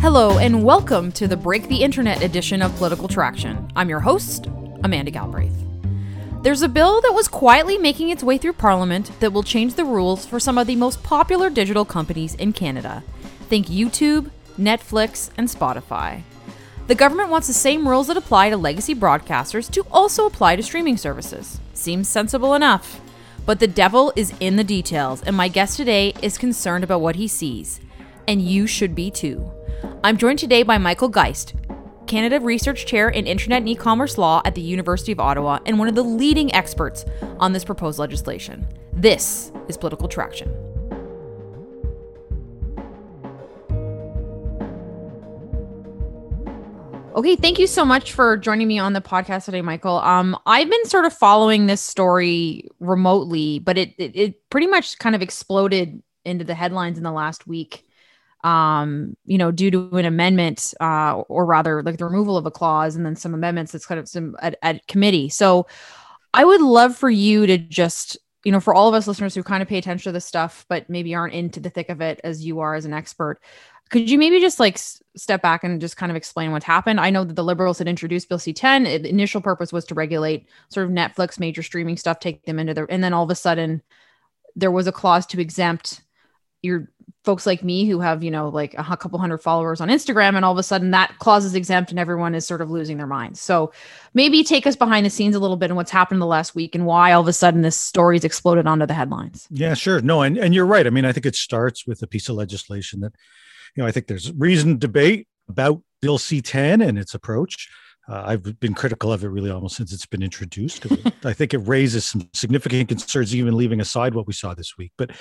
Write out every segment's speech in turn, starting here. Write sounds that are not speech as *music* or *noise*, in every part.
Hello, and welcome to the Break the Internet edition of Political Traction. I'm your host, Amanda Galbraith. There's a bill that was quietly making its way through Parliament that will change the rules for some of the most popular digital companies in Canada. Think YouTube, Netflix, and Spotify. The government wants the same rules that apply to legacy broadcasters to also apply to streaming services. Seems sensible enough. But the devil is in the details, and my guest today is concerned about what he sees. And you should be too. I'm joined today by Michael Geist, Canada Research Chair in Internet and E-commerce Law at the University of Ottawa and one of the leading experts on this proposed legislation. This is Political Traction. Okay, thank you so much for joining me on the podcast today, Michael. Um, I've been sort of following this story remotely, but it, it, it pretty much kind of exploded into the headlines in the last week um, you know, due to an amendment, uh, or rather like the removal of a clause and then some amendments that's kind of some at, at committee. So I would love for you to just, you know, for all of us listeners who kind of pay attention to this stuff, but maybe aren't into the thick of it as you are as an expert, could you maybe just like s- step back and just kind of explain what happened? I know that the liberals had introduced Bill C10. The initial purpose was to regulate sort of Netflix, major streaming stuff, take them into their, and then all of a sudden there was a clause to exempt your folks like me who have you know like a couple hundred followers on instagram and all of a sudden that clause is exempt and everyone is sort of losing their minds. So maybe take us behind the scenes a little bit and what's happened in the last week and why all of a sudden this story's exploded onto the headlines. Yeah sure. No and, and you're right. I mean i think it starts with a piece of legislation that you know i think there's reason debate about bill c10 and its approach. Uh, I've been critical of it really almost since it's been introduced. I think it raises some significant concerns, even leaving aside what we saw this week. But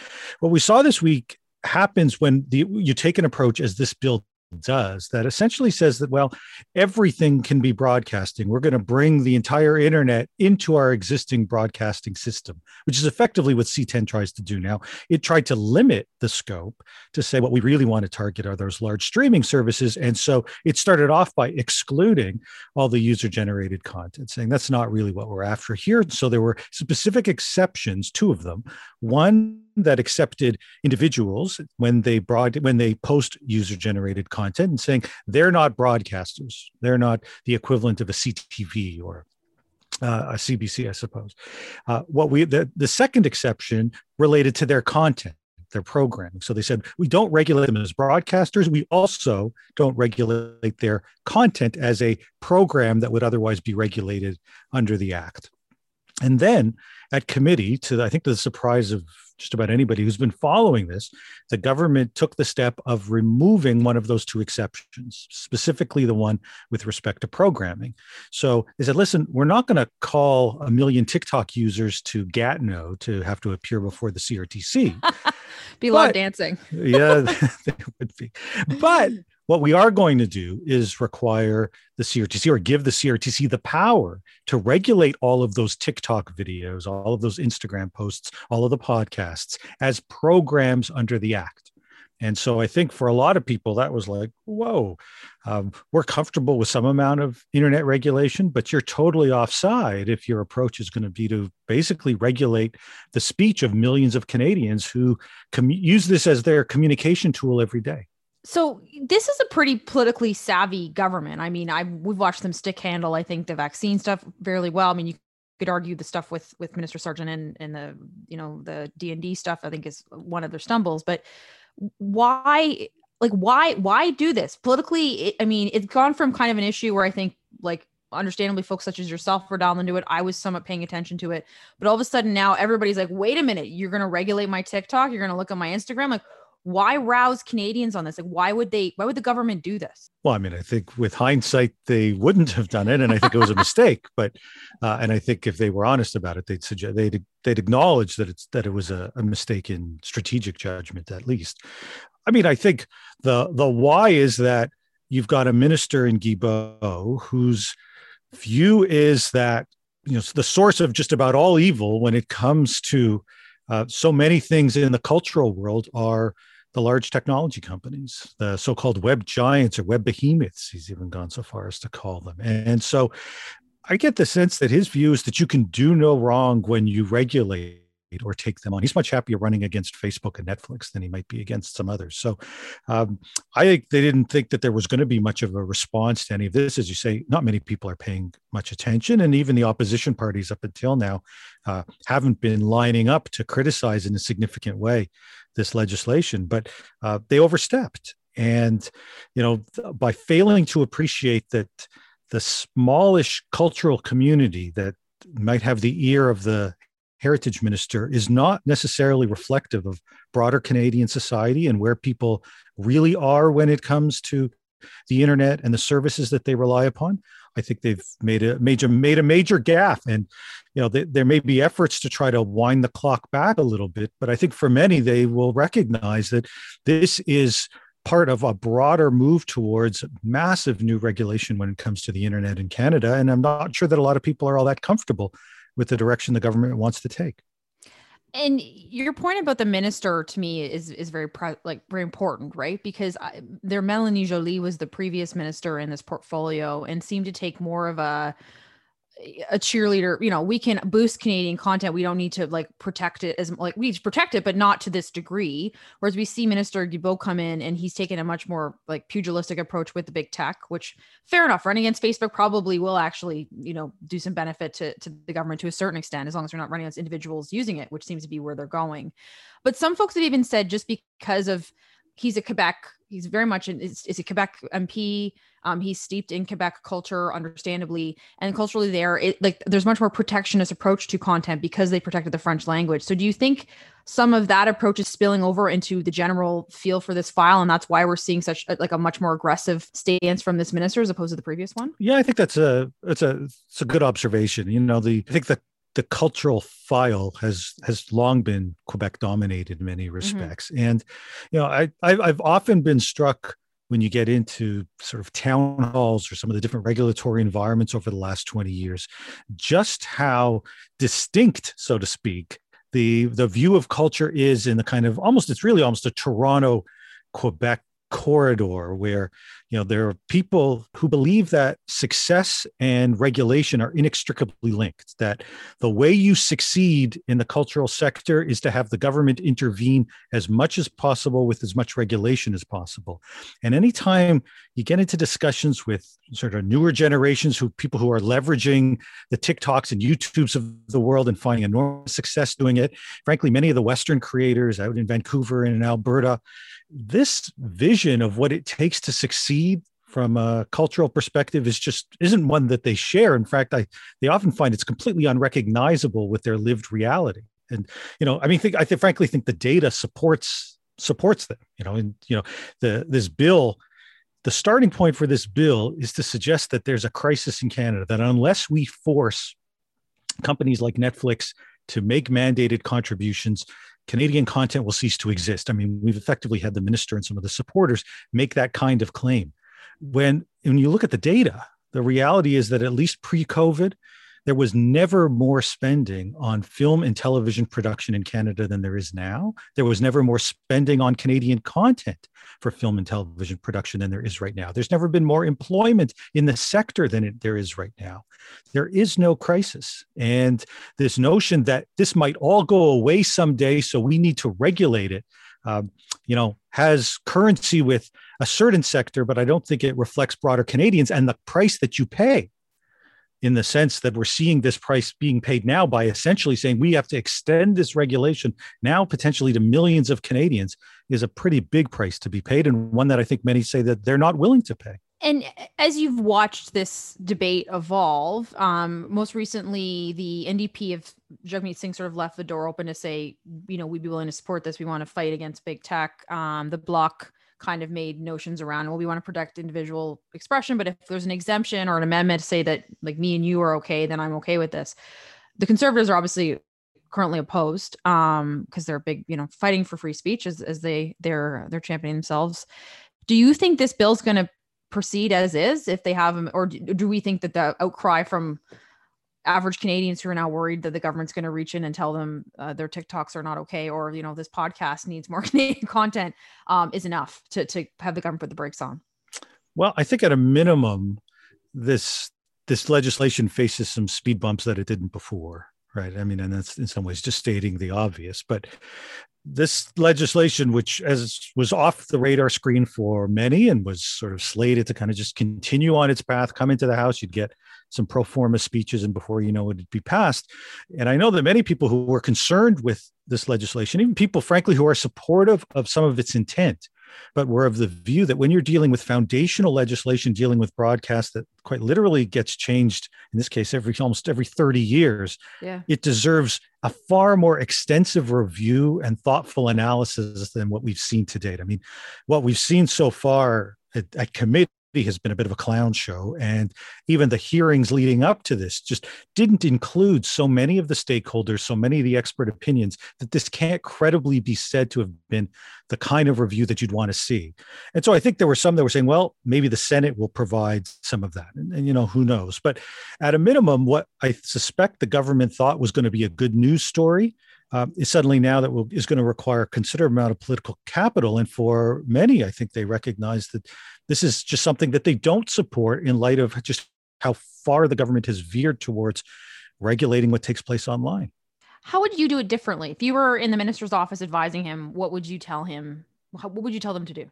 what we saw this week happens when the, you take an approach as this bill does that essentially says that well everything can be broadcasting. We're going to bring the entire internet into our existing broadcasting system which is effectively what c10 tries to do now. It tried to limit the scope to say what we really want to target are those large streaming services and so it started off by excluding all the user generated content saying that's not really what we're after here. So there were specific exceptions two of them. One that accepted individuals when they broad when they post user generated content and saying they're not broadcasters. They're not the equivalent of a ctv or uh, a cbc i suppose. Uh, what we the, the second exception related to their content their programming. So they said we don't regulate them as broadcasters. We also don't regulate their content as a program that would otherwise be regulated under the act and then at committee to i think to the surprise of just about anybody who's been following this, the government took the step of removing one of those two exceptions, specifically the one with respect to programming. So they said, listen, we're not going to call a million TikTok users to Gatineau to have to appear before the CRTC. *laughs* be love dancing. yeah, *laughs* *laughs* they would be. But what we are going to do is require the CRTC or give the CRTC the power to regulate all of those TikTok videos, all of those Instagram posts, all of the podcasts as programs under the Act. And so I think for a lot of people, that was like, whoa, um, we're comfortable with some amount of internet regulation, but you're totally offside if your approach is going to be to basically regulate the speech of millions of Canadians who use this as their communication tool every day so this is a pretty politically savvy government. I mean, I we've watched them stick handle, I think, the vaccine stuff fairly well. I mean, you could argue the stuff with with Minister Sajjan and and the you know the D and D stuff. I think is one of their stumbles. But why, like, why why do this politically? It, I mean, it's gone from kind of an issue where I think like understandably folks such as yourself were down into it i was somewhat paying attention to it but all of a sudden now everybody's like wait a minute you're going to regulate my tiktok you're going to look at my instagram like why rouse Canadians on this? Like, why would they? Why would the government do this? Well, I mean, I think with hindsight, they wouldn't have done it, and I think it was a mistake. But, uh, and I think if they were honest about it, they'd suggest they'd they'd acknowledge that it's that it was a, a mistake in strategic judgment, at least. I mean, I think the the why is that you've got a minister in Guilbeault whose view is that you know the source of just about all evil when it comes to uh, so many things in the cultural world are the large technology companies, the so called web giants or web behemoths. He's even gone so far as to call them. And so I get the sense that his view is that you can do no wrong when you regulate or take them on. He's much happier running against Facebook and Netflix than he might be against some others. So um, I think they didn't think that there was going to be much of a response to any of this. As you say, not many people are paying much attention. And even the opposition parties up until now uh, haven't been lining up to criticize in a significant way this legislation, but uh, they overstepped. And, you know, by failing to appreciate that the smallish cultural community that might have the ear of the heritage minister is not necessarily reflective of broader Canadian society and where people really are when it comes to the internet and the services that they rely upon. I think they've made a major made a major gaffe, and you know they, there may be efforts to try to wind the clock back a little bit, but I think for many they will recognize that this is part of a broader move towards massive new regulation when it comes to the internet in Canada. And I'm not sure that a lot of people are all that comfortable with the direction the government wants to take. And your point about the minister to me is is very pre- like very important, right? Because I, there, Melanie Joly was the previous minister in this portfolio and seemed to take more of a a cheerleader you know we can boost canadian content. We don't need to like protect it as like we protect it but not to this degree. Whereas we see minister Guilbeault come in and he's taken a much more like pugilistic approach with the big tech which fair enough running against facebook probably will actually you know do some benefit to, to the government to a certain extent as long as we're not running against individuals using it which seems to be where they're going. But some folks have even said just because of he's a quebec he's very much in, is, is a quebec mp um, he's steeped in Quebec culture, understandably, and culturally there, it like there's much more protectionist approach to content because they protected the French language. So, do you think some of that approach is spilling over into the general feel for this file, and that's why we're seeing such a, like a much more aggressive stance from this minister as opposed to the previous one? Yeah, I think that's a it's a it's a good observation. You know, the I think the the cultural file has has long been Quebec dominated in many mm-hmm. respects, mm-hmm. and you know I I've often been struck when you get into sort of town halls or some of the different regulatory environments over the last 20 years, just how distinct, so to speak, the, the view of culture is in the kind of almost, it's really almost a Toronto, Quebec corridor where you know there are people who believe that success and regulation are inextricably linked that the way you succeed in the cultural sector is to have the government intervene as much as possible with as much regulation as possible. And anytime you get into discussions with sort of newer generations who people who are leveraging the tiktoks and youtubes of the world and finding enormous success doing it frankly many of the western creators out in vancouver and in alberta this vision of what it takes to succeed from a cultural perspective is just isn't one that they share. In fact i they often find it's completely unrecognizable with their lived reality. And you know i mean think i think, frankly think the data supports supports them you know and you know the this bill the starting point for this bill is to suggest that there's a crisis in canada that unless we force companies like netflix to make mandated contributions Canadian content will cease to exist. I mean, we've effectively had the minister and some of the supporters make that kind of claim. When when you look at the data, the reality is that at least pre-COVID, there was never more spending on film and television production in Canada than there is now. There was never more spending on Canadian content for film and television production than there is right now. There's never been more employment in the sector than it, there is right now. There is no crisis. And this notion that this might all go away someday, so we need to regulate it, um, you know, has currency with a certain sector, but I don't think it reflects broader Canadians and the price that you pay in the sense that we're seeing this price being paid now by essentially saying we have to extend this regulation now potentially to millions of Canadians is a pretty big price to be paid and one that I think many say that they're not willing to pay. And as you've watched this debate evolve, um, most recently the NDP of Jagmeet Singh sort of left the door open to say, you know, we'd be willing to support this. We want to fight against big tech. Um, the bloc kind of made notions around well we want to protect individual expression but if there's an exemption or an amendment to say that like me and you are okay then i'm okay with this. The conservatives are obviously currently opposed um because they're big you know fighting for free speech as, as they they're they're championing themselves. Do you think this bill's going to proceed as is if they have them or do we think that the outcry from average Canadians who are now worried that the government's going to reach in and tell them uh, their TikToks are not okay, or you know this podcast needs more *laughs* Canadian content, um, is enough to to have the government put the brakes on. Well, I think at a minimum, this this legislation faces some speed bumps that it didn't before, right? I mean, and that's in some ways just stating the obvious. But this legislation, which as was off the radar screen for many and was sort of slated to kind of just continue on its path, come into the House, you'd get some pro forma speeches, and before you know it, it'd be passed. And I know that many people who were concerned with this legislation, even people, frankly, who are supportive of some of its intent, but we're of the view that when you're dealing with foundational legislation dealing with broadcast that quite literally gets changed in this case every almost every 30 years yeah. it deserves a far more extensive review and thoughtful analysis than what we've seen to date i mean what we've seen so far at, at committee has been a bit of a clown show. And even the hearings leading up to this just didn't include so many of the stakeholders, so many of the expert opinions that this can't credibly be said to have been the kind of review that you'd want to see. And so I think there were some that were saying, well, maybe the Senate will provide some of that. And, and you know, who knows? But at a minimum, what I suspect the government thought was going to be a good news story um, is suddenly now that will, is going to require a considerable amount of political capital. And for many, I think they recognize that this is just something that they don't support in light of just how far the government has veered towards regulating what takes place online. How would you do it differently? If you were in the minister's office advising him, what would you tell him? What would you tell them to do?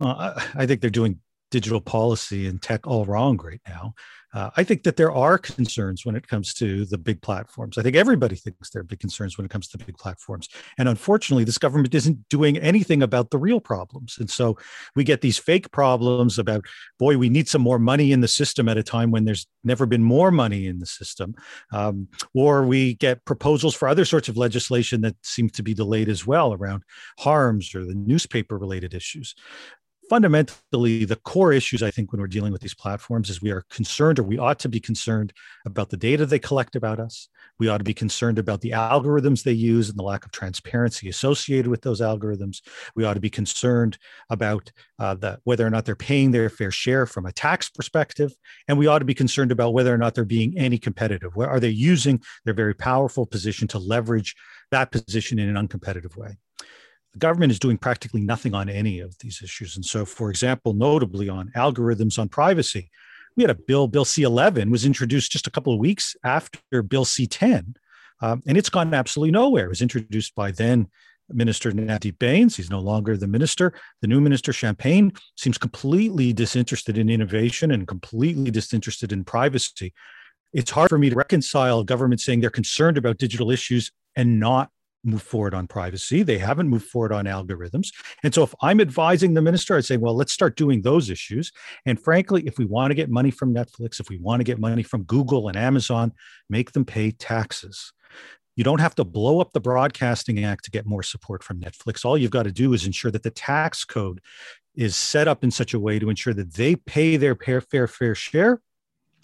Uh, I think they're doing digital policy and tech all wrong right now. Uh, I think that there are concerns when it comes to the big platforms. I think everybody thinks there are big concerns when it comes to the big platforms. And unfortunately, this government isn't doing anything about the real problems. And so we get these fake problems about, boy, we need some more money in the system at a time when there's never been more money in the system. Um, or we get proposals for other sorts of legislation that seem to be delayed as well around harms or the newspaper related issues fundamentally the core issues i think when we're dealing with these platforms is we are concerned or we ought to be concerned about the data they collect about us. We ought to be concerned about the algorithms they use and the lack of transparency associated with those algorithms. We ought to be concerned about uh, the, whether or not they're paying their fair share from a tax perspective and we ought to be concerned about whether or not they're being any competitive. Where are they using their very powerful position to leverage that position in an uncompetitive way the government is doing practically nothing on any of these issues. And so, for example, notably on algorithms on privacy, we had a bill, Bill C 11, was introduced just a couple of weeks after Bill C 10. Um, and it's gone absolutely nowhere. It was introduced by then Minister Navdeep Bains. He's no longer the minister. The new minister, Champagne, seems completely disinterested in innovation and completely disinterested in privacy. It's hard for me to reconcile government saying they're concerned about digital issues and not move forward on privacy. They haven't moved forward on algorithms. And so if I'm advising the minister, I'd say, well, let's start doing those issues. And frankly, if we want to get money from Netflix, if we want to get money from Google and Amazon, make them pay taxes. You don't have to blow up the Broadcasting Act to get more support from Netflix. All you've got to do is ensure that the tax code is set up in such a way to ensure that they pay their fair, fair, fair share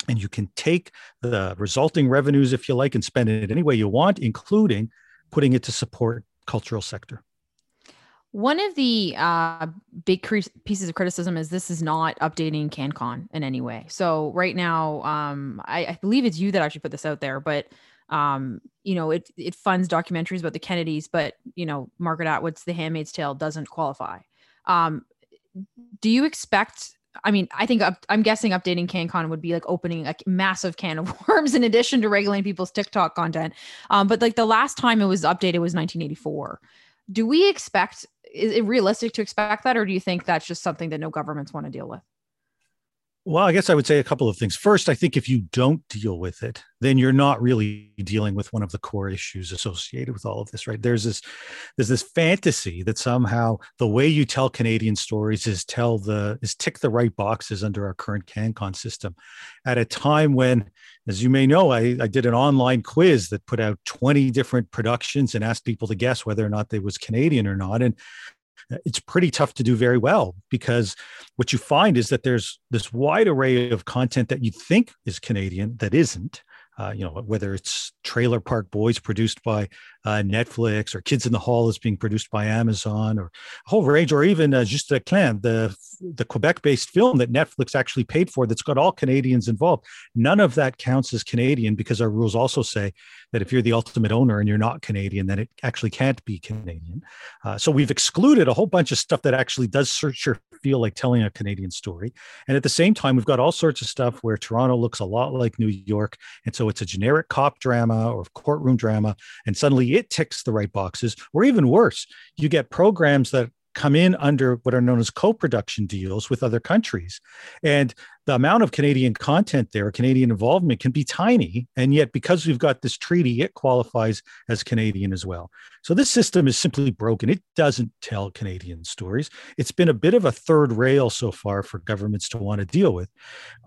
and you can take the resulting revenues, if you like, and spend it any way you want, including putting it to support cultural sector. One of the uh, big cre- pieces of criticism is this is not updating CanCon in any way. So right now, um, I, I, believe it's you that actually put this out there, but um, you know, it it funds documentaries about the Kennedys, but you know, Margaret Atwood's The Handmaid's Tale doesn't qualify. Um, do you expect I mean, I think up, I'm guessing updating CanCon would be like opening a massive can of *laughs* worms in addition to regulating people's TikTok content. Um, but like the last time it was updated was 1984. Do we expect, is it realistic to expect that? Or do you think that's just something that no governments want to deal with? Well, I guess I would say a couple of things. First, I think if you don't deal with it, then you're not really dealing with one of the core issues associated with all of this, right? There's this there's this fantasy that somehow the way you tell Canadian stories is tell the is tick the right boxes under our current CanCon system. At a time when, as you may know, I, I did an online quiz that put out 20 different productions and asked people to guess whether or not they was Canadian or not. And it's pretty tough to do very well because what you find is that there's this wide array of content that you think is Canadian that isn't. Uh, you know, whether it's Trailer Park Boys produced by uh, Netflix or Kids in the Hall is being produced by Amazon or a whole range, or even uh, Jusqu'au déclin, the the Quebec-based film that Netflix actually paid for that's got all Canadians involved. None of that counts as Canadian because our rules also say that if you're the ultimate owner and you're not Canadian, then it actually can't be Canadian. Uh, so we've excluded a whole bunch of stuff that actually does search or feel like telling a Canadian story. And at the same time, we've got all sorts of stuff where Toronto looks a lot like New York. And so it's a generic cop drama or courtroom drama. And suddenly it ticks the right boxes. Or even worse, you get programs that come in under what are known as co-production deals with other countries. And the amount of canadian content there canadian involvement can be tiny and yet because we've got this treaty it qualifies as canadian as well. So this system is simply broken. It doesn't tell canadian stories. It's been a bit of a third rail so far for governments to want to deal with.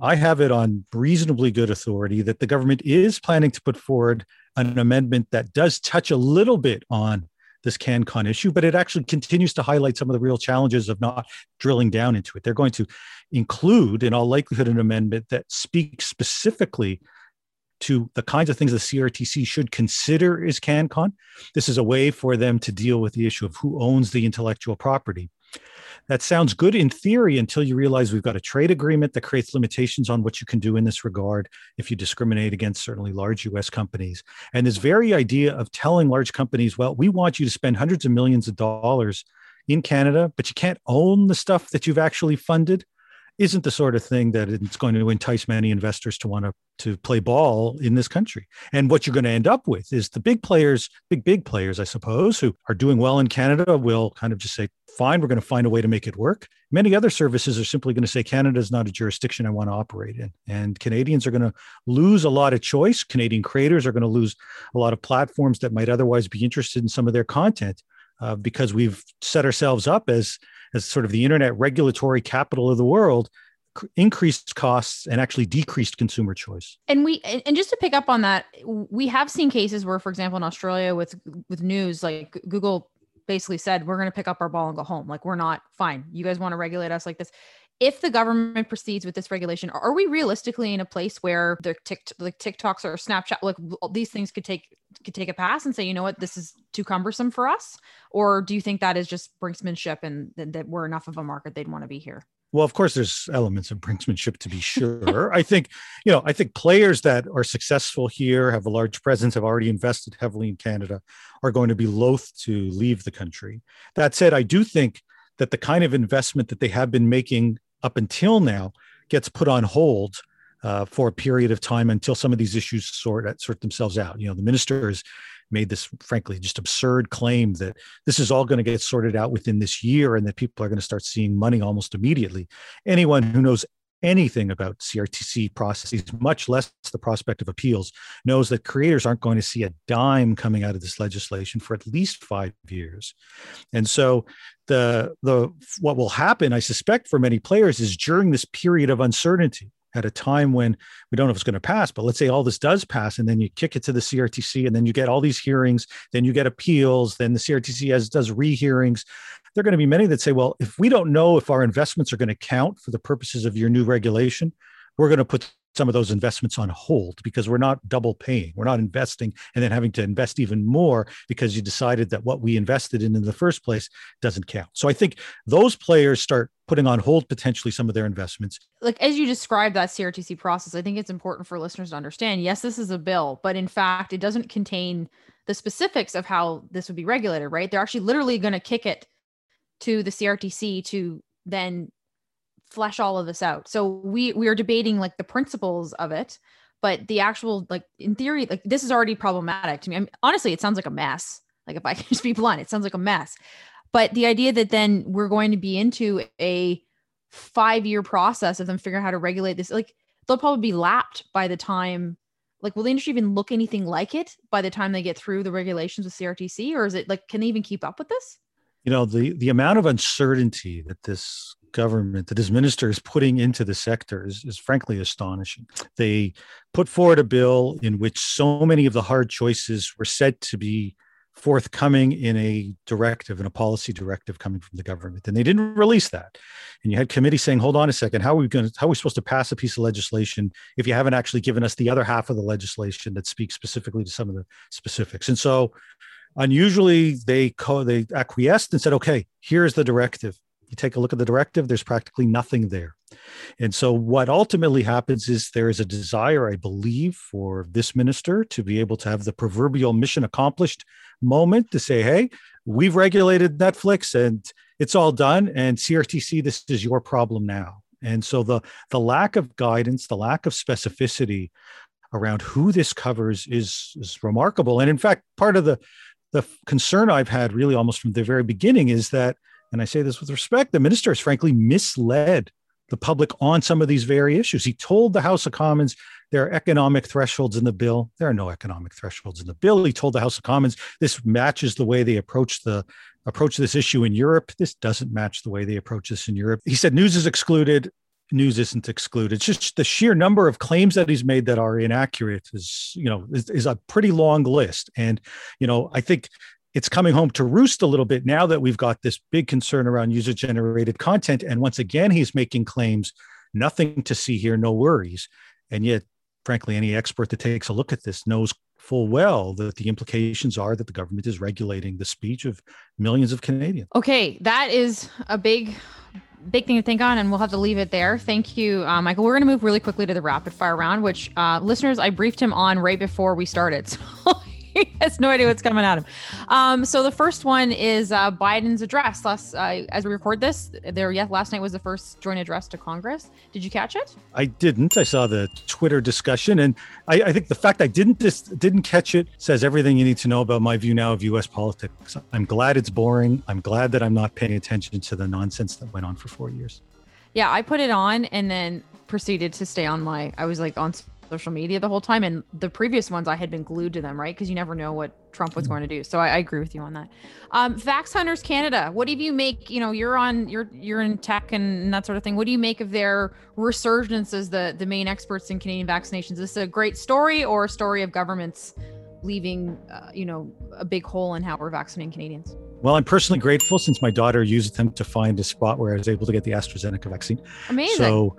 I have it on reasonably good authority that the government is planning to put forward an amendment that does touch a little bit on this CanCon issue, but it actually continues to highlight some of the real challenges of not drilling down into it. They're going to include, in all likelihood, an amendment that speaks specifically to the kinds of things the CRTC should consider is CanCon. This is a way for them to deal with the issue of who owns the intellectual property. That sounds good in theory until you realize we've got a trade agreement that creates limitations on what you can do in this regard if you discriminate against certainly large US companies. And this very idea of telling large companies, well, we want you to spend hundreds of millions of dollars in Canada, but you can't own the stuff that you've actually funded isn't the sort of thing that it's going to entice many investors to want to to play ball in this country. And what you're going to end up with is the big players, big big players, I suppose, who are doing well in Canada will kind of just say, "Fine, we're going to find a way to make it work." Many other services are simply going to say, "Canada is not a jurisdiction I want to operate in," and Canadians are going to lose a lot of choice. Canadian creators are going to lose a lot of platforms that might otherwise be interested in some of their content uh, because we've set ourselves up as as sort of the internet regulatory capital of the world increased costs and actually decreased consumer choice. And we and just to pick up on that we have seen cases where for example in australia with with news like google basically said we're going to pick up our ball and go home. Like we're not fine. You guys want to regulate us like this. If the government proceeds with this regulation, are we realistically in a place where the tick like TikToks or Snapchat, like these things could take could take a pass and say, you know what, this is too cumbersome for us? Or do you think that is just brinksmanship and that we're enough of a market they'd want to be here? Well, of course, there's elements of brinksmanship to be sure. *laughs* I think, you know, I think players that are successful here, have a large presence, have already invested heavily in Canada, are going to be loath to leave the country. That said, I do think that the kind of investment that they have been making up until now gets put on hold uh, for a period of time until some of these issues sort sort themselves out. You know, the minister has made this frankly just absurd claim that this is all going to get sorted out within this year and that people are going to start seeing money almost immediately. Anyone who knows anything about CRTC processes, much less the prospect of appeals, knows that creators aren't going to see a dime coming out of this legislation for at least five years. And so the the what will happen, I suspect, for many players is during this period of uncertainty, at a time when we don't know if it's going to pass, but let's say all this does pass, and then you kick it to the CRTC, and then you get all these hearings, then you get appeals, then the CRTC has does rehearings. There are going to be many that say, well, if we don't know if our investments are going to count for the purposes of your new regulation, we're going to put some of those investments on hold because we're not double paying. We're not investing and then having to invest even more because you decided that what we invested in in the first place doesn't count. So I think those players start putting on hold potentially some of their investments. Like as you described that CRTC process, I think it's important for listeners to understand. Yes, this is a bill, but in fact, it doesn't contain the specifics of how this would be regulated, right? They're actually literally going to kick it to the CRTC to then flesh all of this out. So we we are debating like the principles of it, but the actual like in theory, like this is already problematic to me. I mean, honestly, it sounds like a mess. Like if I *laughs* can just be blunt, it sounds like a mess. But the idea that then we're going to be into a five year process of them figuring out how to regulate this, like they'll probably be lapped by the time. Like, will the industry even look anything like it by the time they get through the regulations with CRTC, or is it like can they even keep up with this? You know, the the amount of uncertainty that this government that his minister is putting into the sector is, is frankly astonishing. They put forward a bill in which so many of the hard choices were said to be forthcoming in a directive in a policy directive coming from the government and they didn't release that and you had committee saying hold on a second how are we going to how are we supposed to pass a piece of legislation if you haven't actually given us the other half of the legislation that speaks specifically to some of the specifics and so Unusually, they co- they acquiesced and said, "Okay, here's the directive." You take a look at the directive. There's practically nothing there, and so what ultimately happens is there is a desire, I believe, for this minister to be able to have the proverbial mission accomplished moment to say, "Hey, we've regulated Netflix and it's all done, and CRTC, this is your problem now." And so the the lack of guidance, the lack of specificity around who this covers is is remarkable. And in fact, part of the the concern I've had really almost from the very beginning is that, and I say this with respect, the minister has frankly misled the public on some of these very issues. He told the House of Commons there are economic thresholds in the bill. There are no economic thresholds in the bill. He told the House of Commons this matches the way they approach the approach this issue in Europe. This doesn't match the way they approach this in Europe. He said news is excluded news isn't excluded. It's just the sheer number of claims that he's made that are inaccurate is, you know, is, is a pretty long list. And, you know, I think it's coming home to roost a little bit now that we've got this big concern around user generated content. And once again, he's making claims, nothing to see here, no worries. And yet, frankly, any expert that takes a look at this knows full well that the implications are that the government is regulating the speech of millions of Canadians. Okay, that is a big big thing to think on, and we'll have to leave it there. Thank you, uh, Michael. We're going to move really quickly to the rapid fire round, which uh, listeners, I briefed him on right before we started. *laughs* So *laughs* he has no idea what's coming at him. Um, so the first one is uh, Biden's address. Last, uh, as we record this, there, yeah, last night was the first joint address to Congress. Did you catch it? I didn't. I saw the Twitter discussion, and I, I think the fact I didn't dis- didn't catch it says everything you need to know about my view now of U.S. politics. I'm glad it's boring. I'm glad that I'm not paying attention to the nonsense that went on for four years. Yeah, I put it on and then proceeded to stay on my. I was like on social media the whole time. And the previous ones, I had been glued to them, right? Because you never know what Trump was mm. going to do. So I, I agree with you on that. Um, Vax Hunters Canada, what do you make? You know, you're on, you're you're in tech and that sort of thing. What do you make of their resurgence as the the main experts in Canadian vaccinations? Is this a great story or a story of governments leaving, uh, you know, a big hole in how we're vaccinating Canadians? Well, I'm personally grateful since my daughter used them to find a spot where I was able to get the AstraZeneca vaccine. Amazing. So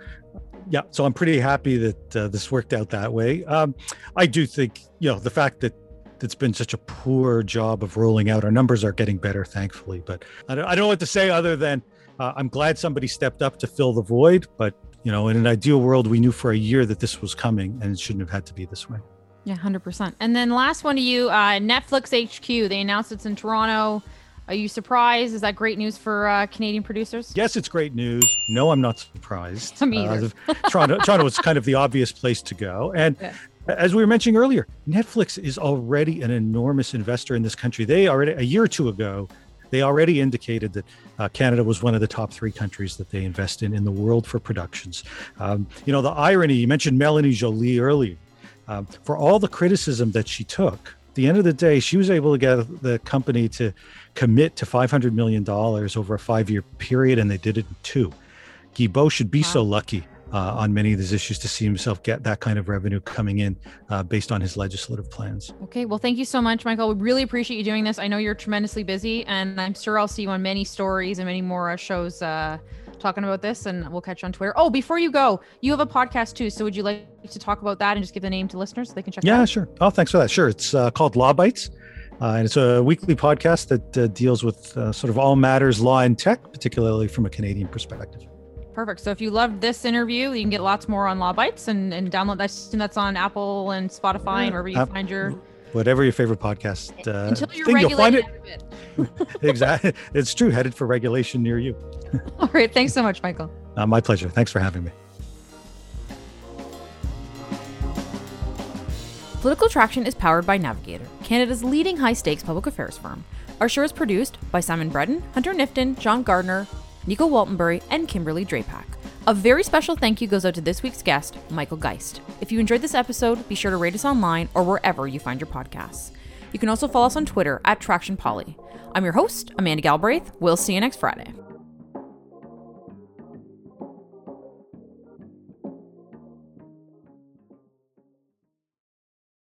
yeah, so I'm pretty happy that uh, this worked out that way. Um, I do think, you know, the fact that it's been such a poor job of rolling out, our numbers are getting better, thankfully. But I don't, I don't know what to say other than uh, I'm glad somebody stepped up to fill the void. But, you know, in an ideal world, we knew for a year that this was coming and it shouldn't have had to be this way. Yeah, 100%. And then last one to you uh, Netflix HQ. They announced it's in Toronto. Are you surprised? Is that great news for uh, Canadian producers? Yes, it's great news. No, I'm not surprised. *laughs* Me either. Uh, *laughs* Toronto, Toronto was kind of the obvious place to go. And yeah. as we were mentioning earlier, Netflix is already an enormous investor in this country. They already, a year or two ago, they already indicated that uh, Canada was one of the top three countries that they invest in in the world for productions. Um, you know, the irony, you mentioned Melanie Joly earlier. Um, for all the criticism that she took, the end of the day, she was able to get the company to commit to $500 million over a five year period, and they did it in two. Guilbeault should be wow. so lucky uh, on many of these issues to see himself get that kind of revenue coming in uh, based on his legislative plans. Okay. Well, thank you so much, Michael. We really appreciate you doing this. I know you're tremendously busy, and I'm sure I'll see you on many stories and many more shows uh, talking about this, and we'll catch you on Twitter. Oh, before you go, you have a podcast too. So would you like to talk about that and just give the name to listeners so they can check yeah, sure. Oh, thanks for that. Sure. It's uh, called Law Bytes. Uh, and it's a weekly podcast that uh, deals with uh, sort of all matters law and tech, particularly from a Canadian perspective. Perfect. So if you loved this interview, you can get lots more on Law Bytes and, and download that. That's on Apple and Spotify and wherever you find your. Whatever your favorite podcast. Uh, Until you're thing, regulated you'll find it. *laughs* exactly. It's true. Headed for regulation near you. *laughs* all right. Thanks so much, Michael. Uh, my pleasure. Thanks for having me. Political Traction is powered by Navigator, Canada's leading high stakes public affairs firm. Our show is produced by Simon Breton, Hunter Nifton, John Gardner, Nico Waltenbury, and Kimberly Drapak. A very special thank you goes out to this week's guest, Michael Geist. If you enjoyed this episode, be sure to rate us online or wherever you find your podcasts. You can also follow us on Twitter at Traction Poly. I'm your host, Amanda Galbraith. We'll see you next Friday.